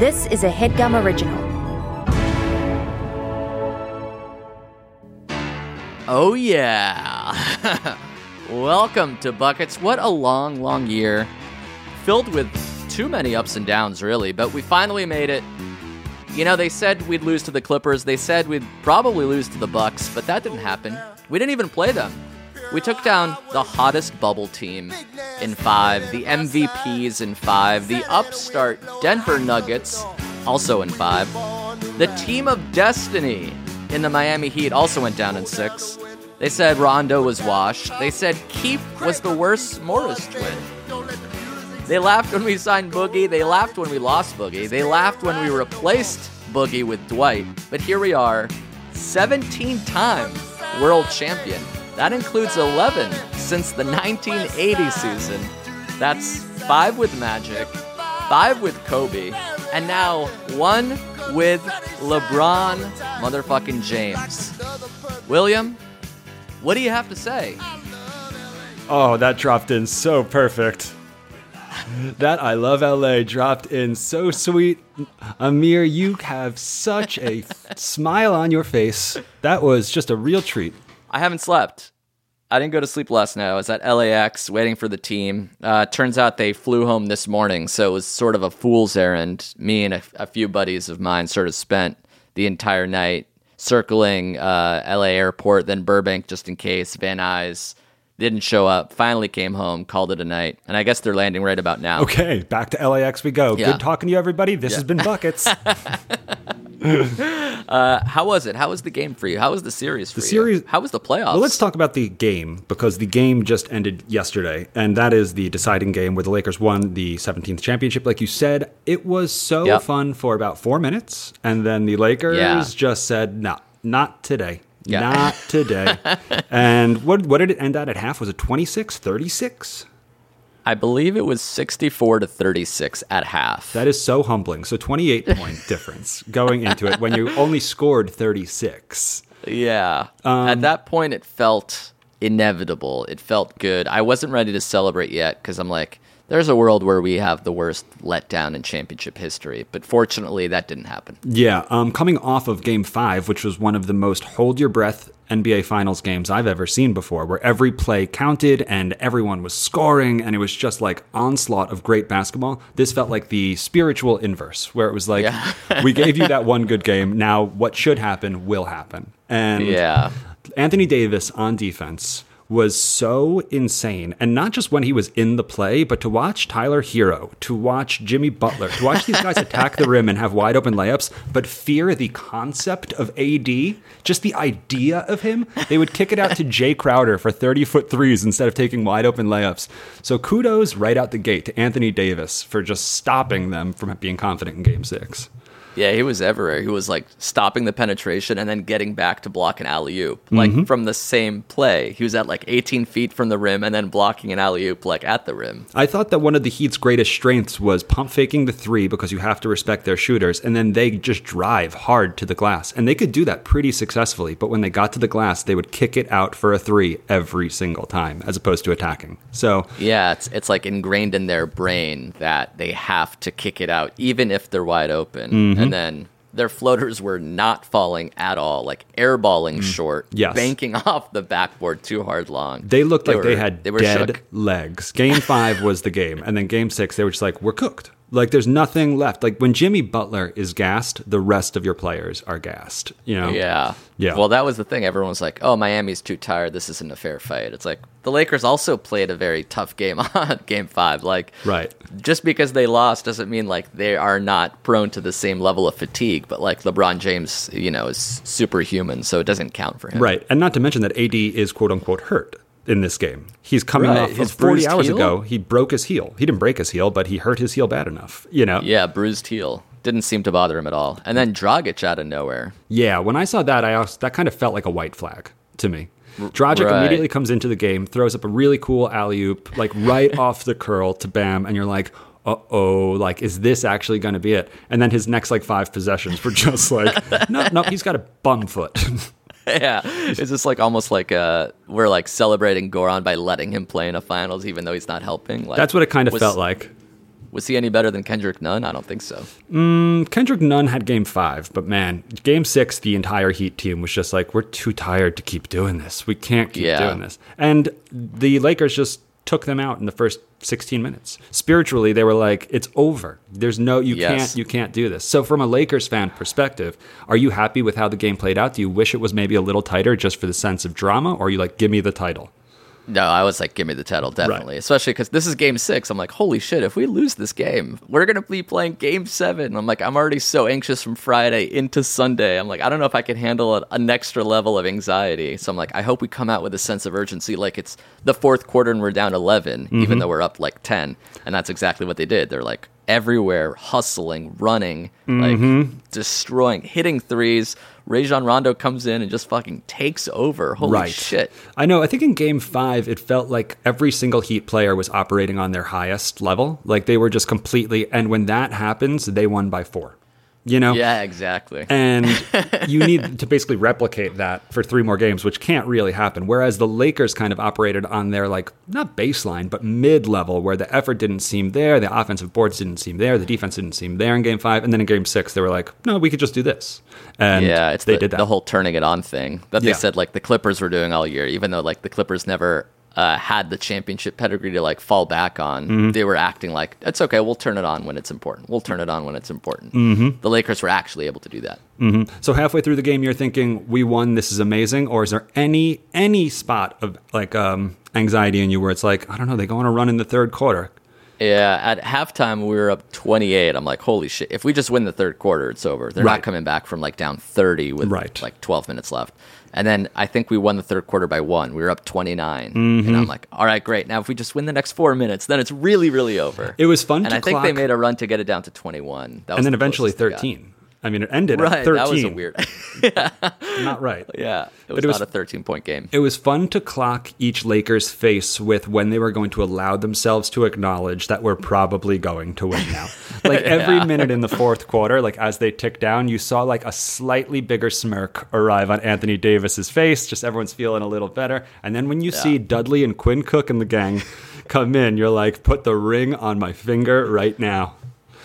This is a headgum original. Oh, yeah. Welcome to Buckets. What a long, long year. Filled with too many ups and downs, really, but we finally made it. You know, they said we'd lose to the Clippers. They said we'd probably lose to the Bucks, but that didn't happen. We didn't even play them. We took down the hottest bubble team in five, the MVPs in five, the upstart Denver Nuggets also in five, the team of destiny in the Miami Heat also went down in six. They said Rondo was washed. They said Keef was the worst Morris twin. They laughed when we signed Boogie. They laughed when we lost Boogie. They laughed when we replaced Boogie with Dwight. But here we are, 17 time world champion. That includes 11 since the 1980 season. That's five with Magic, five with Kobe, and now one with LeBron motherfucking James. William, what do you have to say? Oh, that dropped in so perfect. That I Love LA dropped in so sweet. Amir, you have such a smile on your face. That was just a real treat. I haven't slept. I didn't go to sleep last night. I was at LAX waiting for the team. Uh, turns out they flew home this morning, so it was sort of a fool's errand. Me and a, a few buddies of mine sort of spent the entire night circling uh, LA airport, then Burbank just in case. Van Nuys didn't show up. Finally came home, called it a night, and I guess they're landing right about now. Okay, back to LAX we go. Yeah. Good talking to you, everybody. This has been Buckets. Uh, how was it? How was the game for you? How was the series for The you? series- How was the playoffs? Well, let's talk about the game because the game just ended yesterday, and that is the deciding game where the Lakers won the 17th championship. Like you said, it was so Yep. fun for about four minutes, and then the Lakers Yeah. just said, "No, not today." Yeah. Not today. and what what did it end at at half? Was it 26 36? I believe it was 64 to 36 at half. That is so humbling. So 28 point difference going into it when you only scored 36. Yeah. Um, At that point, it felt inevitable. It felt good. I wasn't ready to celebrate yet because I'm like, there's a world where we have the worst letdown in championship history. But fortunately, that didn't happen. Yeah, um, coming off of Game Five, which was one of the most hold your breath NBA Finals games I've ever seen before, where every play counted and everyone was scoring, and it was just like onslaught of great basketball. This felt like the spiritual inverse, where it was like, Yeah. we gave you that one good game. Now, what should happen will happen. And Yeah. Anthony Davis on defense was so insane. And not just when he was in the play, but to watch Tyler Herro, to watch Jimmy Butler, to watch these guys attack the rim and have wide open layups, but fear the concept of AD, just the idea of him. They would kick it out to Jae Crowder for 30 foot threes instead of taking wide open layups. So kudos right out the gate to Anthony Davis for just stopping them from being confident in game six. Yeah, he was everywhere. He was like stopping the penetration and then getting back to block an alley oop, like Mm-hmm. from the same play. He was at like 18 feet from the rim and then blocking an alley oop like at the rim. I thought that one of the Heat's greatest strengths was pump faking the three because you have to respect their shooters, and then they just drive hard to the glass. And they could do that pretty successfully, but when they got to the glass, they would kick it out for a three every single time, as opposed to attacking. So, Yeah, it's it's like ingrained in their brain that they have to kick it out even if they're wide open. Mm-hmm. And then their floaters were not falling at all, like airballing short, Mm. Yes. banking off the backboard too hard long. they looked like they had they were dead shook. legs. Game five was the game, and then game six, they were just like, we're cooked. Like, there's nothing left. Like, when Jimmy Butler is gassed, the rest of your players are gassed. You know? Yeah. Yeah. Well, that was the thing. Everyone was like, "Oh, Miami's too tired. This isn't a fair fight." It's like the Lakers also played a very tough game on Game Five. Like, Right. Just because they lost doesn't mean like they are not prone to the same level of fatigue. But like LeBron James, you know, is superhuman, so it doesn't count for him. Right. And not to mention that AD is quote unquote hurt in this game. He's coming Right. off His of 40 hours heel? ago. He broke his heel. He didn't break his heel, but he hurt his heel bad enough, you know? Yeah, bruised heel. Didn't seem to bother him at all. And then Dragic out of nowhere. Yeah, when I saw that, I also, that kind of felt like a white flag to me. Dragic right. immediately comes into the game, throws up a really cool alley oop, like right off the curl to Bam, and you're like, uh oh, like, is this actually going to be it? And then his next like five possessions were just like, no, no, he's got a bum foot. yeah, it's just like almost like uh, we're like celebrating Goran by letting him play in a finals, even though he's not helping. Like That's what it kind of was- felt like. Was he any better than Kendrick Nunn? I don't think so. Mm, Kendrick Nunn had game five, but man, game six, the entire Heat team was just like, we're too tired to keep doing this. We can't keep Yeah. doing this. And the Lakers just took them out in the first 16 minutes. Spiritually, they were like, it's over. There's no, you Yes. can't, you can't do this. So, from a Lakers fan perspective, are you happy with how the game played out? Do you wish it was maybe a little tighter just for the sense of drama, or are you like, give me the title? No, I was like, give me the title, definitely. Especially because this is game six. I'm like, holy shit, if we lose this game, we're going to be playing game seven. I'm like, I'm already so anxious from Friday into Sunday. I'm like, I don't know if I can handle a, an extra level of anxiety. So I'm like, I hope we come out with a sense of urgency like it's the fourth quarter and we're down 11, even mm-hmm. though we're up like 10. And that's exactly what they did. They're like everywhere, hustling, running, like mm-hmm. destroying, hitting threes. Rajon Rondo comes in and just fucking takes over. Holy shit. I know. I think in game five, it felt like every single Heat player was operating on their highest level. Like they were just completely, and when that happens, they won by four. You know? Yeah, exactly. And you need to basically replicate that for three more games, which can't really happen. Whereas the Lakers kind of operated on their, like, not baseline, but mid level, where the effort didn't seem there, the offensive boards didn't seem there, the defense didn't seem there in game five. And then in game six, they were like, no, we could just do this. And yeah, it's they the, did that. the whole turning it on thing that they Yeah. said like the Clippers were doing all year, even though like the Clippers never uh, had the championship pedigree to like fall back on. Mm-hmm. They were acting like it's okay. We'll turn it on when it's important. We'll turn it on when it's important. Mm-hmm. The Lakers were actually able to do that. So halfway through the game, you're thinking, "We won. This is amazing." Or is there any any spot of like um, anxiety in you where it's like, I don't know, they go on a run in the third quarter? Yeah, at halftime we were up 28. I'm like, holy shit! If we just win the third quarter, it's over. They're Right. not coming back from like down 30 with Right. like 12 minutes left. And then I think we won the third quarter by one. We were up 29, Mm-hmm. and I'm like, all right, great. Now if we just win the next four minutes, then it's really, really over. It was fun and I think they made a run to get it down to 21. That was and then the eventually closest they got. 13. I mean, it ended Right, at 13. that was a weird. Not right. yeah, it was, it was- not a 13 point game. It was fun to clock each Lakers face with when they were going to allow themselves to acknowledge that we're probably going to win now. Like every minute in the fourth quarter, like as they tick down, you saw like a slightly bigger smirk arrive on Anthony Davis's face. Just everyone's feeling a little better. And then when you see Dudley and Quinn Cook and the gang come in, you're like, put the ring on my finger right now.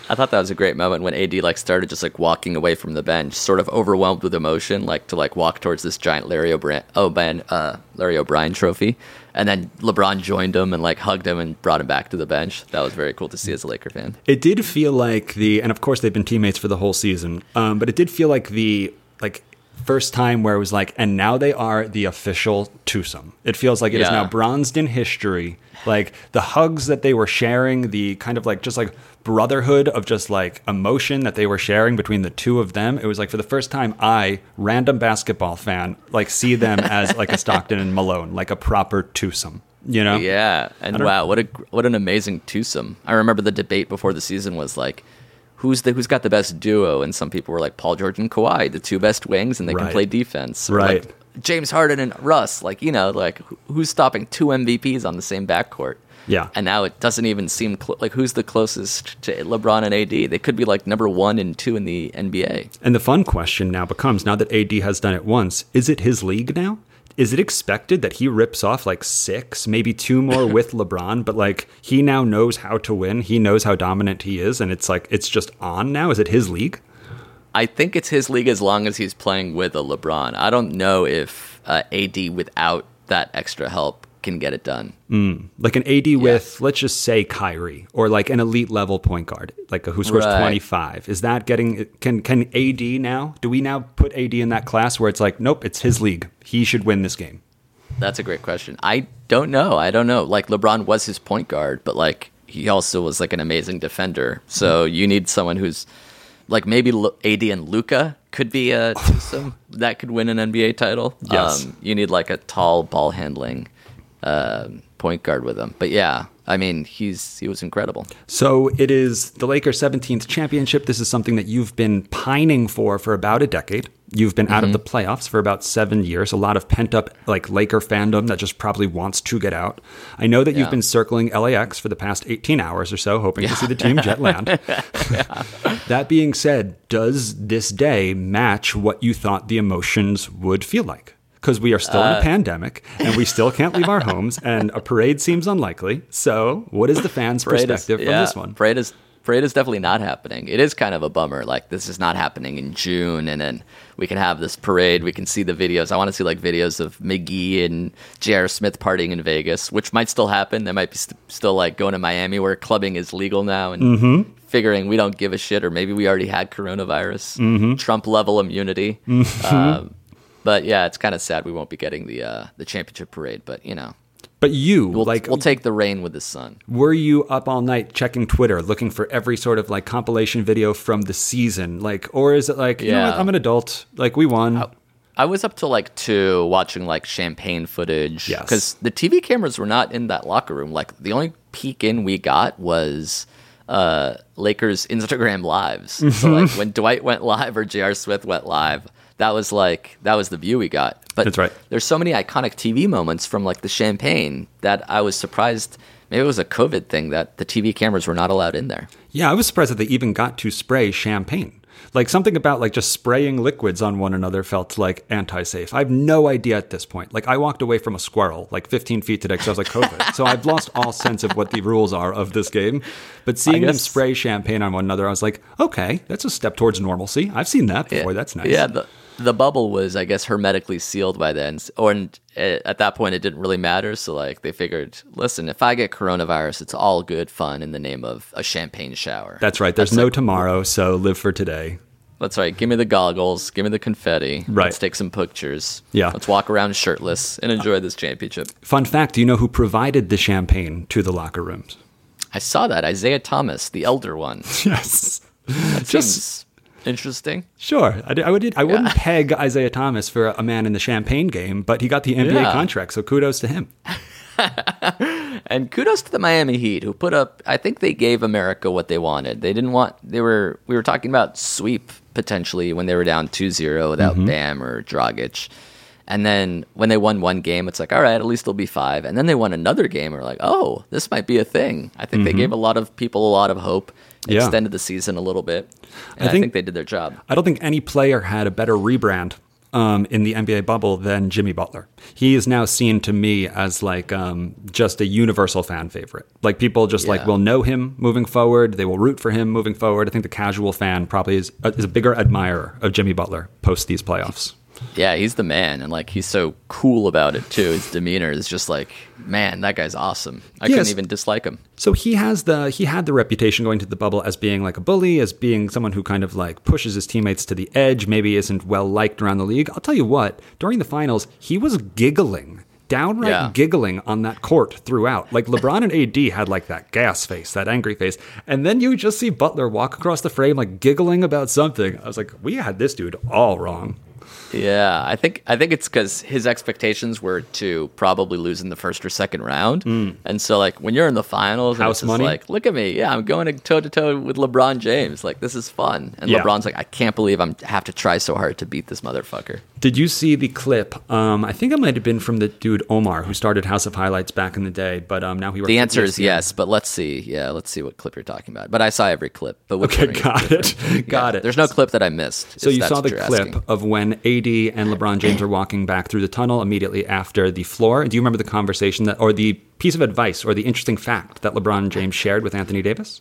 I thought that was a great moment when AD like started just like walking away from the bench, sort of overwhelmed with emotion, like to like walk towards this giant Larry O'Brien, O'Brien, uh, Larry O'Brien trophy, and then LeBron joined him and like hugged him and brought him back to the bench. That was very cool to see as a Laker fan. It did feel like the, and of course they've been teammates for the whole season, um, but it did feel like the like first time where it was like, and now they are the official twosome. It feels like it is Yeah. now bronzed in history. Like the hugs that they were sharing, the kind of like just like brotherhood of just like emotion that they were sharing between the two of them. It was like for the first time, I, random basketball fan, like see them as like a Stockton and Malone, like a proper twosome. You know? Yeah, and wow, what a what an amazing twosome! I remember the debate before the season was like, who's the who's got the best duo, and some people were like Paul George and Kawhi, the two best wings, and they can play defense. Right. like, James Harden and Russ, like you know, like who's stopping two MVPs on the same backcourt? Yeah. And now it doesn't even seem cl- like who's the closest to LeBron and AD. They could be like number one and two in the NBA. And the fun question now becomes now that AD has done it once, is it his league now? Is it expected that he rips off like six, maybe two more with LeBron, but like he now knows how to win? He knows how dominant he is, and it's like it's just on now? Is it his league? I think it's his league as long as he's playing with a LeBron. I don't know if uh, AD without that extra help can get it done. Like an AD with, let's just say Kyrie, or like an elite level point guard, like a, who scores Right. 25. Is that getting, can, can AD now, do we now put AD in that class where it's like, nope, it's his league. He should win this game? That's a great question. I don't know. I don't know. Like LeBron was his point guard, but like he also was like an amazing defender. So you need someone who's like maybe AD and Luka could be a twosome that could win an NBA title. Um, Yes. you need like a tall ball handling um point guard with him. But yeah, I mean he's he was incredible. So it is the Lakers' 17th championship. This is something that you've been pining for for about a decade. You've been out of the playoffs for about seven years. A lot of pent up like Laker fandom that just probably wants to get out. I know that Yeah. you've been circling LAX for the past 18 hours or so, hoping to see the team jet land. that being said, does this day match what you thought the emotions would feel like? Because we are still Uh, in a pandemic and we still can't leave our homes, and a parade seems unlikely. So, what is the fans' Parade is- perspective from this one? Parade is parade is definitely not happening. It is kind of a bummer. Like this is not happening in June, and then we can have this parade. We can see the videos. I want to see like videos of McGee and J.R. Smith partying in Vegas, which might still happen. They might be st- still like going to Miami where clubbing is legal now, and Mm-hmm. figuring we don't give a shit, or maybe we already had coronavirus, Mm-hmm. Trump level immunity. Um, but yeah, it's kind of sad we won't be getting the uh, the championship parade. But you know, But you, we'll like, we'll take the rain with the sun. were you up all night checking Twitter, looking for every sort of like compilation video from the season? Like, or is it like, you know what, I'm an adult, like we won. I was up till like two watching like champagne footage. Yes. Because the TV cameras were not in that locker room. Like the only peek in we got was uh, Lakers Instagram lives. So like when Dwight went live or J.R. Smith went live, that was like that was the view we got. But That's right. There's so many iconic TV moments from like the champagne that I was surprised. Maybe it was a COVID thing that the TV cameras were not allowed in there. Yeah, I was surprised that they even got to spray champagne. Like something about like just spraying liquids on one another felt like anti-safe. I have no idea at this point. Like I walked away from a squirrel like 15 feet today because I was like COVID. so I've lost all sense of what the rules are of this game. But seeing them spray champagne on one another, I was like, okay, that's a step towards normalcy. I've seen that before. That's nice. Yeah, the the bubble was, I guess, hermetically sealed by then, or and, at that point, it didn't really matter. So like they figured, listen, if I get coronavirus, it's all good fun in the name of a champagne shower. That's right. There's no tomorrow, so live for today. That's right. Give me the goggles. Give me the confetti. Right. Let's take some pictures. Yeah. Let's walk around shirtless and enjoy this championship. Fun fact, do you know who provided the champagne to the locker rooms? I saw that Isiah Thomas, the elder one. Yes. That seems interesting. Sure, I, I would. I wouldn't peg Isiah Thomas for a man in the champagne game, but he got the NBA Yeah. contract, so kudos to him. And kudos to the Miami Heat who put up I think they gave America what they wanted. They didn't want they were we were talking about sweep potentially when they were down 2-0 without mm-hmm. Bam or Dragic. And then when they won one game, it's like, all right, at least they'll be five. And then they won another game, and we're like, oh, this might be a thing. I think they mm-hmm. gave a lot of people a lot of hope, Yeah. extended the season a little bit. I think- think they did their job. I don't think any player had a better rebrand um, in the NBA bubble than Jimmy Butler. He is now seen to me as like um, just a universal fan favorite. Like people just like will know him moving forward. They will root for him moving forward. I think the casual fan probably is, is a bigger admirer of Jimmy Butler post these playoffs. Yeah, he's the man, and like he's so cool about it too. His demeanor is just like, man, that guy's awesome. I Yes. couldn't even dislike him. So he has the he had the reputation going to the bubble as being like a bully, as being someone who kind of like pushes his teammates to the edge, maybe isn't well liked around the league. I'll tell you what, during the finals, he was giggling, downright Yeah. giggling on that court throughout. Like LeBron and AD had like that gas face, that angry face, and then you just see Butler walk across the frame like giggling about something. I was like, we had this dude all wrong. Yeah, I think I think it's because his expectations were to probably lose in the first or second round, and so like when you're in the finals, and. House money? like, look at me, yeah, I'm going toe to toe with LeBron James. Like this is fun, and Yeah. LeBron's like, I can't believe I'm have to try so hard to beat this motherfucker. Did you see the clip? Um, I think it might have been from the dude Omar who started House of Highlights back in the day, but um, now he works The answer is yes, but let's see. Yeah, let's see what clip you're talking about. But I saw every clip. But Okay, one are you got it. Got Yeah, it. There's no clip that I missed. So you saw the clip asking. of when AD and LeBron James are walking back through the tunnel immediately after the floor. Do you remember the conversation that, or the piece of advice, or the interesting fact that LeBron James shared with Anthony Davis?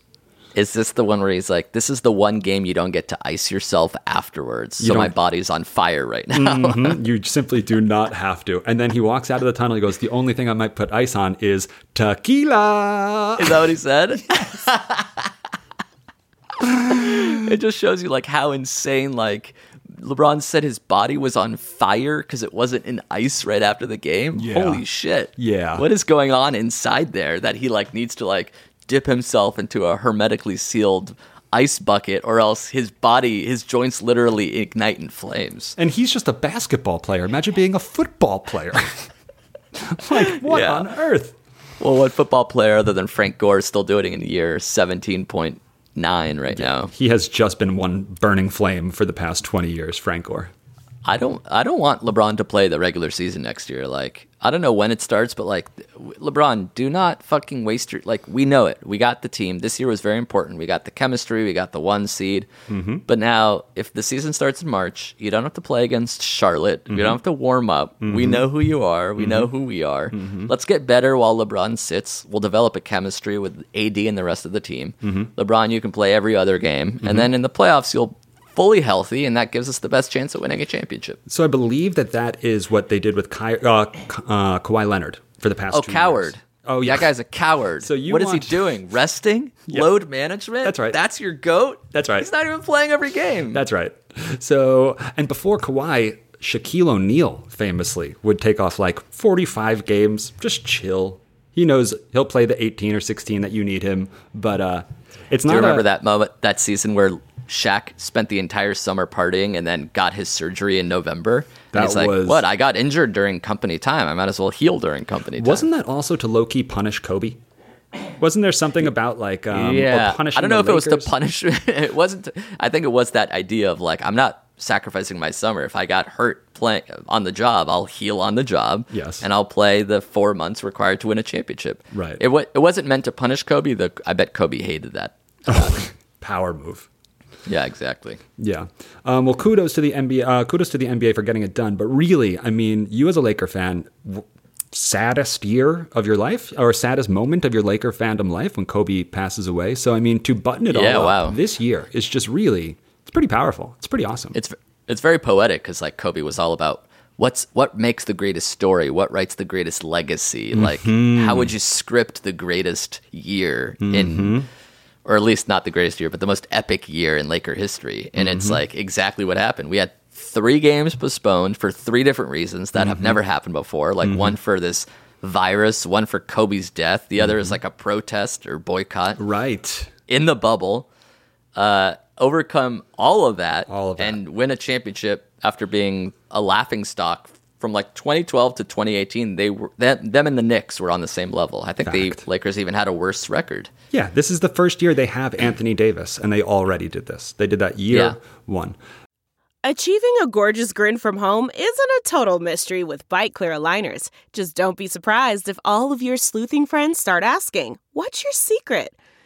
Is this the one where he's like, "This is the one game you don't get to ice yourself afterwards, so my body's on fire right now." Mhm, you simply do not have to. And then he walks out of the tunnel. He goes, "The only thing I might put ice on is tequila." Is that what he said? it just shows you like how insane like LeBron said his body was on fire because it wasn't in ice right after the game. Yeah. Holy shit. Yeah. What is going on inside there that he like needs to like dip himself into a hermetically sealed ice bucket or else his body his joints literally ignite in flames. And he's just a basketball player. Imagine being a football player. like what Yeah. on earth? Well, what football player other than Frank Gore is still doing it in the year 17.9 right now? He has just been one burning flame for the past twenty years. Frank Gore. I don't I don't want LeBron to play the regular season next year. Like I don't know when it starts, but like LeBron, do not fucking waste your like we know it. We got the team. This year was very important. We got the chemistry, we got the one seed. Mm-hmm. But now if the season starts in March, you don't have to play against Charlotte. Mm-hmm. You don't have to warm up. We know who you are. We know who we are. Mm-hmm. Let's get better while LeBron sits. We'll develop a chemistry with AD and the rest of the team. Mm-hmm. LeBron, you can play every other game. And then in the playoffs you'll fully healthy, and that gives us the best chance at winning a championship. So I believe that that is what they did with Ky- uh, uh, Kawhi Leonard for the past. Oh, coward! Years. Oh, yeah. that guy's a coward. So you what is he doing? Resting? Yeah. Load management? That's right. That's your goat. That's right. He's not even playing every game. That's right. So, and before Kawhi, Shaquille O'Neal famously would take off like 45 games, just chill. He knows he'll play the 18 or 16 that you need him, but uh, it's Do not. you remember a- that moment, that season where Shaq spent the entire summer partying and then got his surgery in November? And That he's like, was- "What? I got injured during company time. I might as well heal during company time." Wasn't that also to low key punish Kobe? Wasn't there something about like um, yeah, punishing I don't know if it was to punish. it wasn't. I think it was that idea of like I'm not sacrificing my summer. If I got hurt playing on the job, I'll heal on the job. Yes. and I'll play the four months required to win a championship. Right. It wa- it wasn't meant to punish Kobe. The I bet Kobe hated that. Power move. Yeah, exactly. Yeah. Um, well, kudos to the NBA. Uh, kudos to the NBA for getting it done. But really, I mean, you as a Laker fan, w- saddest year of your life or saddest moment of your Laker fandom life when Kobe passes away. So, I mean, to button it Yeah, all wow. up this year is just really, it's pretty powerful. It's pretty awesome. It's it's very poetic because like Kobe was all about what's what makes the greatest story, what writes the greatest legacy. Like how would you script the greatest year in, or at least not the greatest year, but the most epic year in Laker history? And it's mm-hmm. like exactly what happened. We had three games postponed for three different reasons that have mm-hmm. never happened before. Like mm-hmm. one for this virus, one for Kobe's death, the other is like a protest or boycott right. in the bubble, uh, overcome all of that, All of that. and win a championship after being a laughing stock from like 2012 to 2018. They were them, them and the Knicks were on the same level. I think Fact. the Lakers even had a worse record. Yeah. This is the first year they have Anthony Davis, and they already did this. They did that year Yeah. one. Achieving a gorgeous grin from home isn't a total mystery with Byte Clear aligners. Just don't be surprised if all of your sleuthing friends start asking, What's your secret?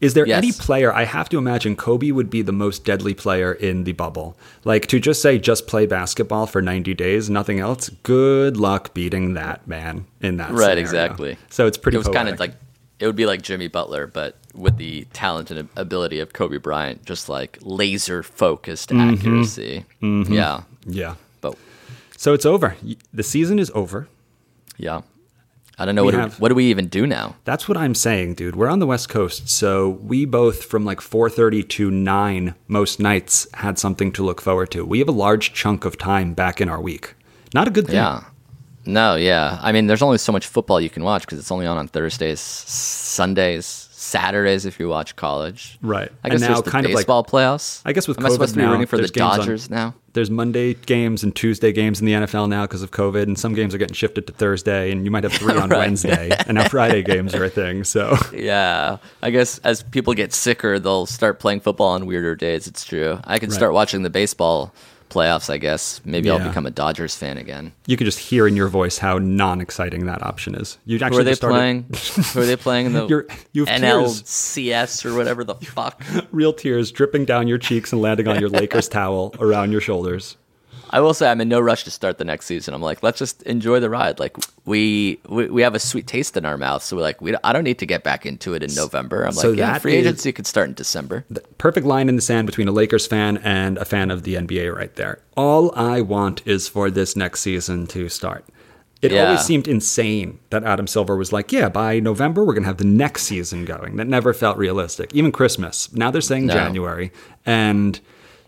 Is there Yes. any player? I have to imagine Kobe would be the most deadly player in the bubble. Like to just say, just play basketball for 90 days, nothing else. Good luck beating that man in that. Right, scenario. exactly. So it's pretty. it was kind of like it would be like Jimmy Butler, but with the talent and ability of Kobe Bryant, just like laser focused Mm-hmm. accuracy. Yeah, yeah. but So it's over. The season is over. yeah. I don't know We what do, have- what do we even do now. That's what I'm saying, dude. We're on the West Coast, so we both from like 4:30 to 9 most nights had something to look forward to. We have a large chunk of time back in our week. Not a good thing. Yeah. No, yeah. I mean, there's only so much football you can watch because it's only on on Thursdays, Sundays, Saturdays if you watch college. Right. I And now kind of like- baseball playoffs. I guess with Am I supposed COVID to be now, rooting for the games on- Dodgers now? There's Monday games and Tuesday games in the NFL now because of COVID, and some games are getting shifted to Thursday, and you might have three on Right. Wednesday, and now Friday games are a thing. So Yeah. I guess as people get sicker, they'll start playing football on weirder days. It's true. I can Right. start watching the baseball playoffs, I guess. Maybe I'll become a Dodgers fan again. you can just hear in your voice how non-exciting that option is. You Who actually are they started- playing? Who are they playing in the You're- you tears. NLCS or whatever the fuck? Real tears dripping down your cheeks and landing on your Lakers towel around your shoulders. I will say I'm in no rush to start the next season. I'm like, let's just enjoy the ride. Like we we, we have a sweet taste in our mouth, so we're like, we I don't need to get back into it in November. I'm So like, yeah, free agency could start in December. perfect line in the sand between a Lakers fan and a fan of the NBA right there. All I want is for this next season to start. It Yeah. always seemed insane that Adam Silver was like, yeah, by November, we're going to have the next season going. That never felt realistic. Even Christmas. Now they're saying No. January. And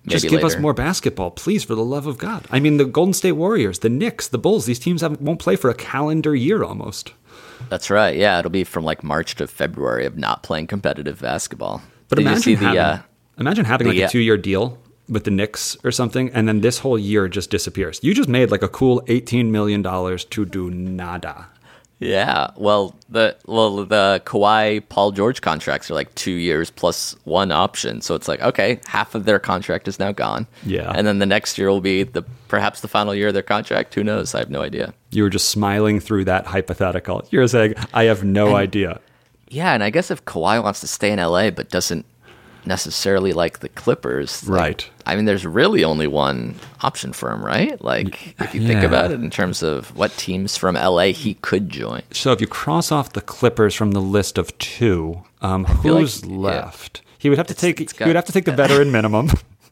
Just give us more basketball, please, for the love of God. I mean, the Golden State Warriors, the Knicks, the Bulls, these teams haven't, won't play for a calendar year almost. That's right. Yeah, it'll be from like March to February of not playing competitive basketball. But Did you imagine see the having, uh, imagine having the, like uh, a two year deal with the Knicks or something, and then this whole year just disappears. You just made like a cool $18 million to do nada. Yeah, well, the well the Kawhi Paul George contracts are like two years plus one option, so it's like okay, half of their contract is now gone. Yeah. and then the next year will be the perhaps the final year of their contract. Who knows? I have no idea. You were just smiling through that hypothetical. You're saying, I have no idea. Yeah, and I guess if Kawhi wants to stay in LA but doesn't necessarily like the Clippers, Right. I mean, there's really only one option for him, right? Like if you think about it in terms of what teams from LA he could join. So if you cross off the Clippers from the list of two, um, feel like- who's yeah. left? He would have to take. it's he would have to take the veteran minimum.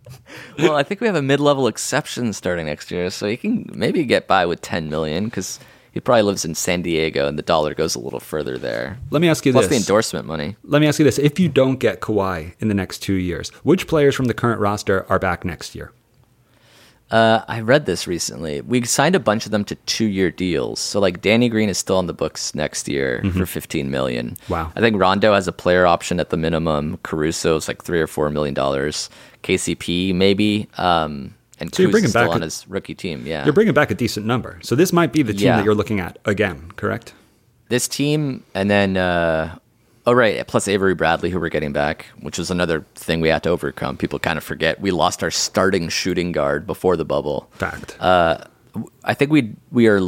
well, I think we have a mid-level exception starting next year, so he can maybe get by with 10 million because he probably lives in San Diego, and the dollar goes a little further there. Let me ask you Plus this. the endorsement money. Let me ask you this: If you don't get Kawhi in the next two years, which players from the current roster are back next year? Uh, I read this recently. We signed a bunch of them to two-year deals. So like Danny Green is still on the books next year for 15 million. Mm-hmm. Wow. I think Rondo has a player option at the minimum. Caruso is like three or four million dollars. KCP maybe. Um, and So you're bringing back on a- his rookie team. Yeah. You're bringing back a decent number. So this might be the team Yeah. that you're looking at again, correct? this team, and then uh, oh right, plus Avery Bradley, who we're getting back, which was another thing we had to overcome. People kind of forget we lost our starting shooting guard before the bubble. Fact. Uh, I think we we are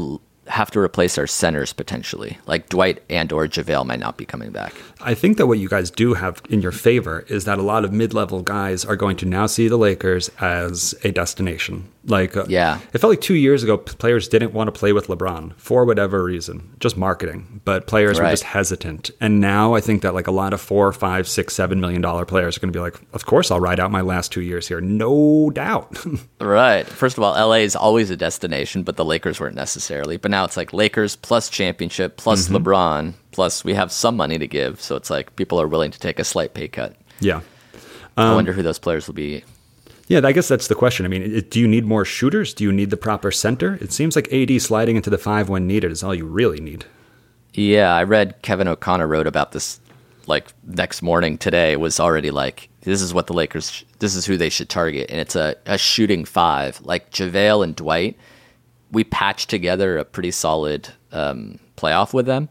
have to replace our centers potentially. Like Dwight and or JaVale might not be coming back. I think that what you guys do have in your favor is that a lot of mid-level guys are going to now see the Lakers as a destination. Like, uh, Yeah. it felt like two years ago, players didn't want to play with LeBron for whatever reason, just marketing. But players were just hesitant. And now I think that like a lot of four, five, six, seven million dollar players are going to be like, of course I'll ride out my last two years here, no doubt. Right. First of all, LA is always a destination, but the Lakers weren't necessarily. But now it's like Lakers plus championship plus mm-hmm. LeBron plus we have some money to give. So it's like people are willing to take a slight pay cut. yeah. I um, wonder who those players will be. Yeah, I guess that's the question. I mean, it, do you need more shooters? Do you need the proper center? It seems like AD sliding into the five when needed is all you really need. Yeah, I read Kevin O'Connor wrote about this like next morning today was already like this is what the Lakers this is who they should target and it's a, a shooting five like JaVale and Dwight we patched together a pretty solid um, playoff with them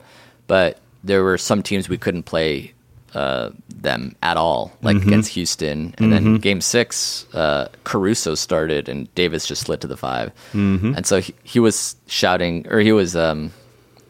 but there were some teams we couldn't play uh, them at all like against Houston. And then game six uh, Caruso started and Davis just slid to the 5 and so he, he was shouting or he was um,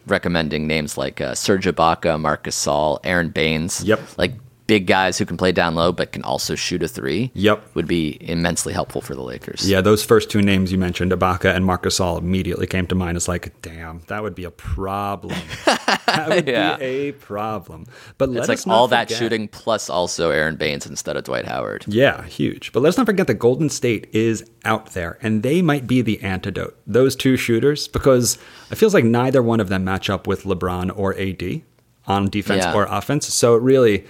recommending names like uh, Serge Ibaka, Marc Gasol, Aron Baynes. Yep. Like big guys who can play down low but can also shoot a three. Yep. Would be immensely helpful for the Lakers. Yeah, those first two names you mentioned, Ibaka and Marc Gasol, immediately came to mind as like, damn, that would be a problem. that would Yeah. be a problem. But It's like all that shooting plus also Aron Baynes instead of Dwight Howard. Yeah, huge. But let's not forget that Golden State is out there, and they might be the antidote. Those two shooters, because it feels like neither one of them match up with LeBron or AD on defense Yeah. or offense. So it really,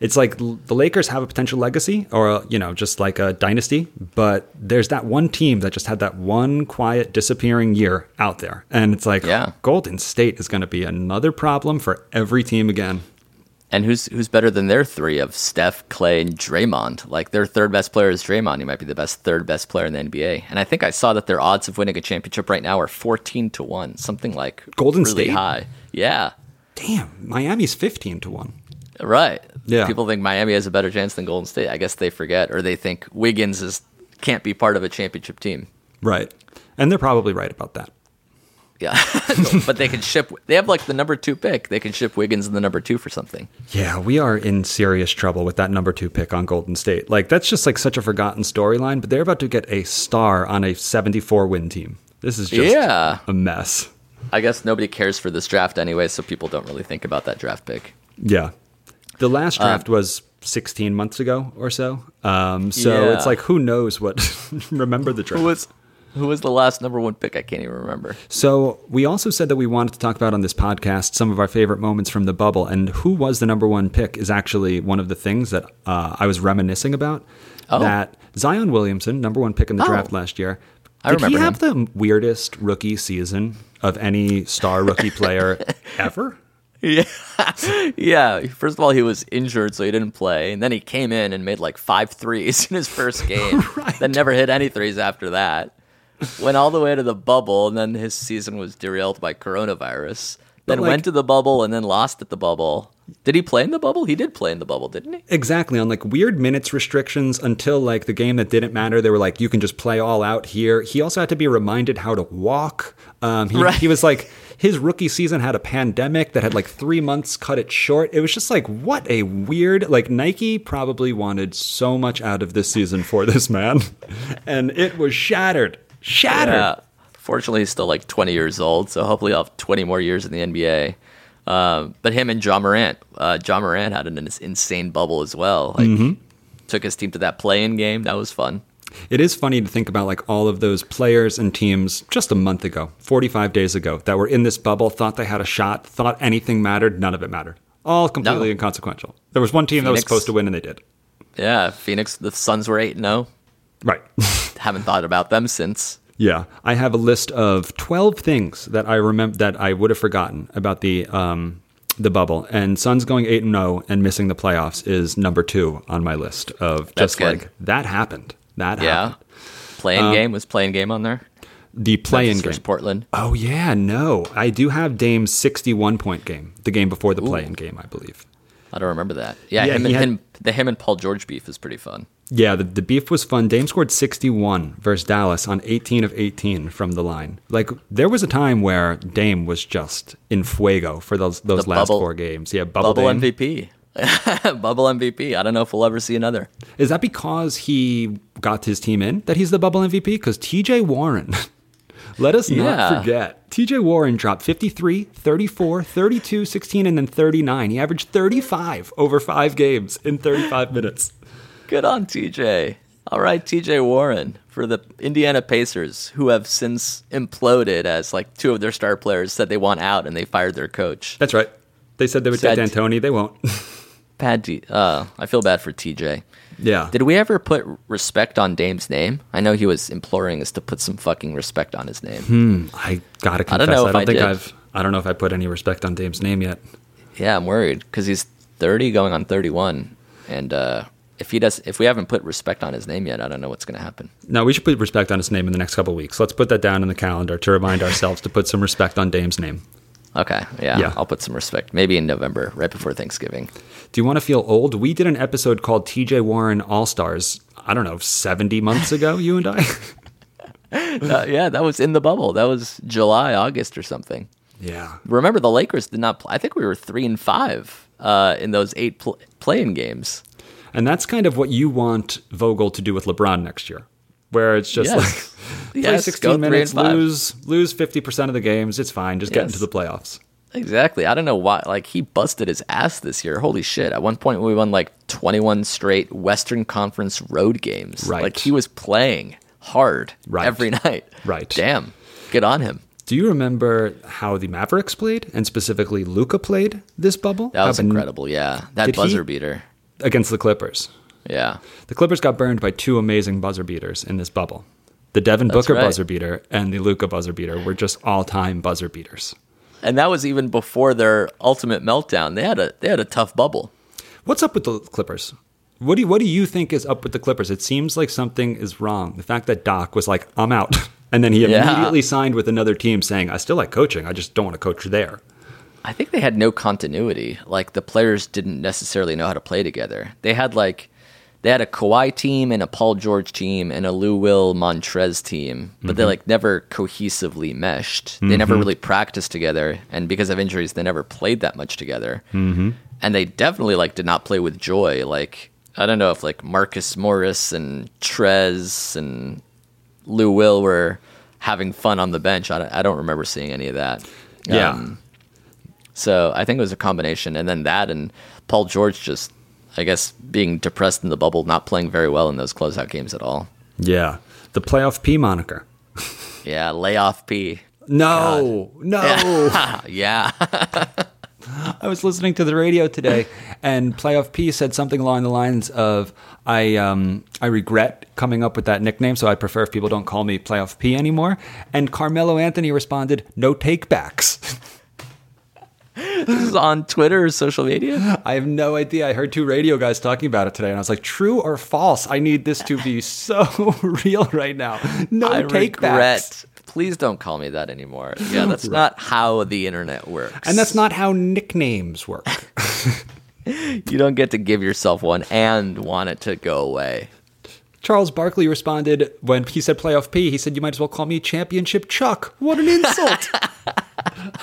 it's like the Lakers have a potential legacy, or you know, just like a dynasty. But there's that one team that just had that one quiet disappearing year out there, and it's like, Yeah. Golden State is going to be another problem for every team again. And who's who's better than their three of Steph, Clay, and Draymond? Like their third best player is Draymond. He might be the best third best player in the NBA. And I think I saw that their odds of winning a championship right now are fourteen to one, something like Golden really State? high. Yeah. Damn, Miami's fifteen to one. Right. Yeah. People think Miami has a better chance than Golden State. I guess they forget, or they think Wiggins is can't be part of a championship team. Right, and they're probably right about that. Yeah, but they can ship. They have like the number two pick. They can ship Wiggins in the number two for something. Yeah, we are in serious trouble with that number two pick on Golden State. Like, that's just like such a forgotten storyline, but they're about to get a star on a 74 win team. This is just Yeah. a mess. I guess nobody cares for this draft anyway, so people don't really think about that draft pick. Yeah. The last Uh, draft was 16 months ago or so. Um, so Yeah. it's like, who knows what? remember the draft. Who was who was the last number one pick? I can't even remember. So we also said that we wanted to talk about on this podcast some of our favorite moments from the bubble, and who was the number one pick is actually one of the things that uh, I was reminiscing about. Oh. That Zion Williamson, number one pick in the Oh. draft last year. I Did he have the weirdest rookie season of any star rookie player ever? Yeah. yeah. First of all, he was injured, so he didn't play. And then he came in and made like five threes in his first game. Right. Then never hit any threes after that. Went all the way to the bubble, and then his season was derailed by coronavirus. Then like- went to the bubble and then lost at the bubble. Did he play in the bubble? He did play in the bubble, didn't he? Exactly, on like weird minutes restrictions until like the game that didn't matter. They were like, you can just play all out here. He also had to be reminded how to walk. Um, he, Right. he was like, his rookie season had a pandemic that had like three months cut it short. It was just like, what a weird, like Nike probably wanted so much out of this season for this man. And it was shattered. Shattered. Yeah. Fortunately, he's still like 20 years old, so hopefully he'll have 20 more years in the NBA. Um, but him and Ja Morant, uh, Ja Morant had an ins- insane bubble as well. Like, Mm-hmm. took his team to that play-in game. That was fun. It is funny to think about like all of those players and teams just a month ago, 45 days ago, that were in this bubble, thought they had a shot, thought anything mattered, none of it mattered. All completely No. inconsequential. There was one team that was supposed to win and they did. Yeah, Phoenix, the Suns were 8 0. Right. Haven't thought about them since. yeah. I have a list of 12 things that I remember that I would have forgotten about the um the bubble. And Suns going 8 and 0 and missing the playoffs is number 2 on my list of That's just good. like that happened. That Yeah. happened. Playing um, game was playing game on there. The play-in game. Portland. Oh yeah, no. I do have Dame's 61 point game, the game before the play-in game, I believe. I don't remember that. Yeah, Yeah, him and had- him, the him and Paul George beef is pretty fun. Yeah, the, the beef was fun. Dame scored 61 versus Dallas on 18 of 18 from the line. Like there was a time where Dame was just in fuego for those those The last bubble- four games. Yeah, bubble, Bubble. MVP. Bubble MVP. I don't know if we'll ever see another. Is that because he got his team in that he's the bubble MVP? Because TJ Warren, let us not forget, TJ Warren dropped 53, 34, 32, 16, and then 39. He averaged 35 over five games in 35 minutes. Good on TJ. All right, TJ Warren for the Indiana Pacers, who have since imploded as like two of their star players said they want out and they fired their coach. That's right. They said they would Sad. take D'Antoni. They won't. Bad T. Uh, I feel bad for TJ. yeah. Did we ever put respect on Dame's name? I know he was imploring us to put some fucking respect on his name. I gotta confess, I don't know I if don't I think did. I've. I don't know if I put any respect on Dame's name yet. Yeah, I'm worried because he's 30 going on 31, and uh, if he does, if we haven't put respect on his name yet, I don't know what's going to happen. No, we should put respect on his name in the next couple weeks. Let's put that down in the calendar to remind ourselves to put some respect on Dame's name. Okay, yeah, Yeah. I'll put some respect. Maybe in November, right before Thanksgiving. Do you want to feel old? We did an episode called TJ Warren All Stars. I don't know, seventy months ago. You and I. Uh, yeah, that was in the bubble. That was July, August, or something. yeah. Remember, the Lakers did not. Play. I think we were three and five uh, in those eight pl- playing games. And that's kind of what you want Vogel to do with LeBron next year, where it's just Yes. like play Yes, go 16 minutes, lose lose 50% of the games. It's fine. Just get into the playoffs. Exactly. I don't know why. Like he busted his ass this year. Holy shit! At one point, we won like twenty-one straight Western Conference road games. Right. Like he was playing hard Right. every night. Right. Damn. Good on him. Do you remember how the Mavericks played, and specifically Luka played this bubble? That was incredible. Yeah. That Did buzzer beater. against the Clippers. Yeah. The Clippers got burned by two amazing buzzer beaters in this bubble. The Devin Booker right. buzzer beater and the Luka buzzer beater were just all-time buzzer beaters. And that was even before their ultimate meltdown. They had a they had a tough bubble. What's up with the Clippers? What do you, what do you think is up with the Clippers? It seems like something is wrong. The fact that Doc was like, "I'm out," and then he Yeah. immediately signed with another team, saying, "I still like coaching. I just don't want to coach there." I think they had no continuity. Like the players didn't necessarily know how to play together. They had like they had a Kawhi team and a Paul George team and a Lou Will Montrez team, but they like never cohesively meshed. They never really practiced together, and because of injuries, they never played that much together. Mm-hmm. And they definitely like did not play with joy. Like I don't know if like Marcus Morris and Trez and Lou Will were having fun on the bench. I don't, I don't remember seeing any of that. Yeah. Um, so I think it was a combination, and then that and Paul George just, I guess, being depressed in the bubble, not playing very well in those closeout games at all. Yeah, the playoff P moniker. Yeah, layoff P. No, no. yeah, I was listening to the radio today, and Playoff P said something along the lines of, "I um, I regret coming up with that nickname, so I prefer if people don't call me Playoff P anymore." And Carmelo Anthony responded, "No takebacks." This is on Twitter or social media. I have no idea. I heard two radio guys talking about it today, and I was like, "True or false?" I need this to be so real right now. No I takebacks. regret. Please don't call me that anymore. Yeah, that's not how the internet works. And that's not how nicknames work. you don't get to give yourself one and want it to go away. Charles Barkley responded when he said playoff P, he said, You might as well call me championship Chuck. What an insult.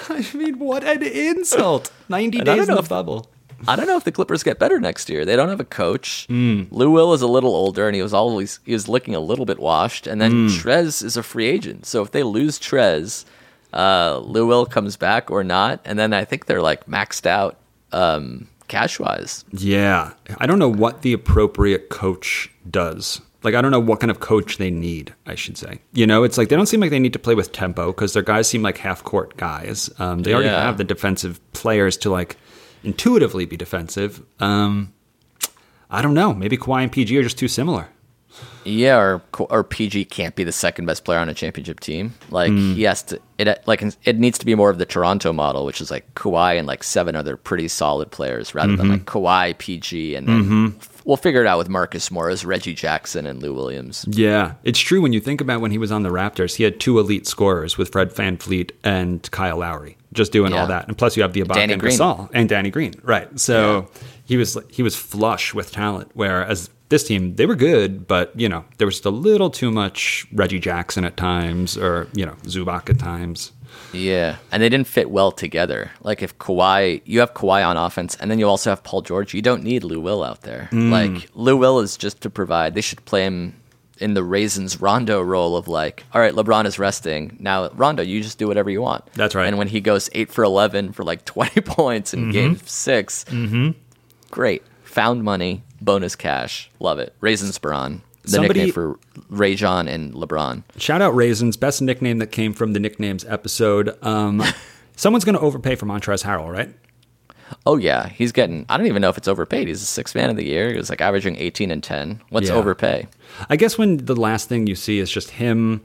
I mean, what an insult. 90 And days in the bubble. I don't know if the Clippers get better next year. They don't have a coach. Hmm. Lou Will is a little older, and he was always he was looking a little bit washed. And then Hmm. Trez is a free agent, so if they lose Trez, uh, Lou Will comes back or not, and then I think they're like maxed out um, cash wise. Yeah. I don't know what the appropriate coach does. Like, I don't know what kind of coach they need, I should say. You know, it's like they don't seem like they need to play with tempo because their guys seem like half court guys. Um, they already Yeah. have the defensive players to, like, intuitively be defensive. Um, I don't know. Maybe Kawhi and PG are just too similar. Yeah, or or PG can't be the second best player on a championship team. Like Hmm. he has to. It like it needs to be more of the Toronto model, which is like Kawhi and like seven other pretty solid players, rather than Mm-hmm. like Kawhi, PG, and then we'll figure it out with Marcus Morris, Reggie Jackson, and Lou Williams. Yeah, it's true when you think about when he was on the Raptors, he had two elite scorers with Fred VanVleet and Kyle Lowry, just doing Yeah. all that. And plus you have the Ibaka Danny and Green. Gasol and Danny Green. Right. So he was he was flush with talent whereas this team, they were good, but you know, there was just a little too much Reggie Jackson at times or, you know, Zubac at times. Yeah, and they didn't fit well together. Like if Kawhi, you have Kawhi on offense, and then you also have Paul George. You don't need Lou Will out there. Mm. Like Lou Will is just to provide. They should play him in the Raisins Rondo role of like, all right, LeBron is resting now. Rondo, you just do whatever you want. That's right. And when he goes eight for eleven for like twenty points in game 6 great. Found money, bonus cash, love it. Raisins Baron, the Somebody- nickname for Rajon and LeBron. Shout out Raisins, best nickname that came from the nicknames episode. Um, someone's going to overpay for Montrezl Harrell, right? Oh yeah, he's getting. I don't even know if it's overpaid. He's a six man of the year. He was like averaging eighteen and ten. What's Yeah. overpay? I guess when the last thing you see is just him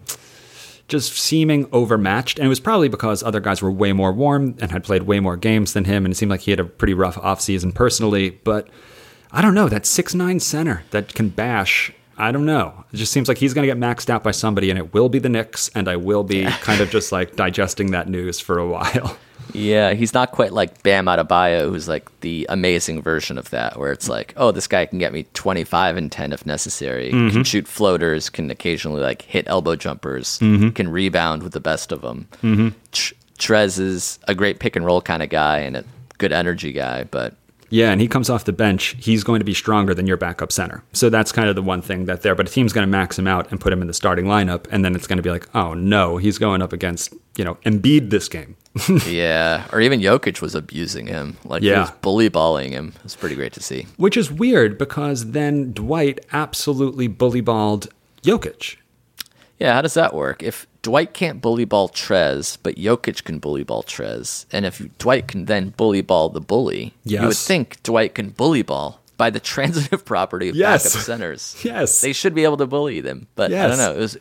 just seeming overmatched, and it was probably because other guys were way more warm and had played way more games than him, and it seemed like he had a pretty rough offseason personally. But I don't know, that six nine center that can bash, I don't know. It just seems like he's going to get maxed out by somebody, and it will be the Knicks, and I will be kind of just like digesting that news for a while. Yeah, he's not quite like Bam Adebayo, who's like the amazing version of that, where it's like, oh, this guy can get me twenty five and ten if necessary. Can mm-hmm. shoot floaters. Can occasionally like hit elbow jumpers. Mm-hmm. Can rebound with the best of them. Mm-hmm. Tr- Trez is a great pick and roll kind of guy and a good energy guy, but Yeah, and he comes off the bench. He's going to be stronger than your backup center. So that's kind of the one thing that there. But a team's going to max him out and put him in the starting lineup, and then it's going to be like, oh no, he's going up against you know Embiid this game. yeah, or even Jokic was abusing him, like he was bully balling him. It was pretty great to see. Which is weird because then Dwight absolutely bullyballed Jokic. Yeah, how does that work? If Dwight can't bully ball Trez, but Jokic can bully ball Trez, and if Dwight can then bully ball the bully, you would think Dwight can bully ball by the transitive property of Yes. backup centers. Yes. they should be able to bully them, but I don't know. It was,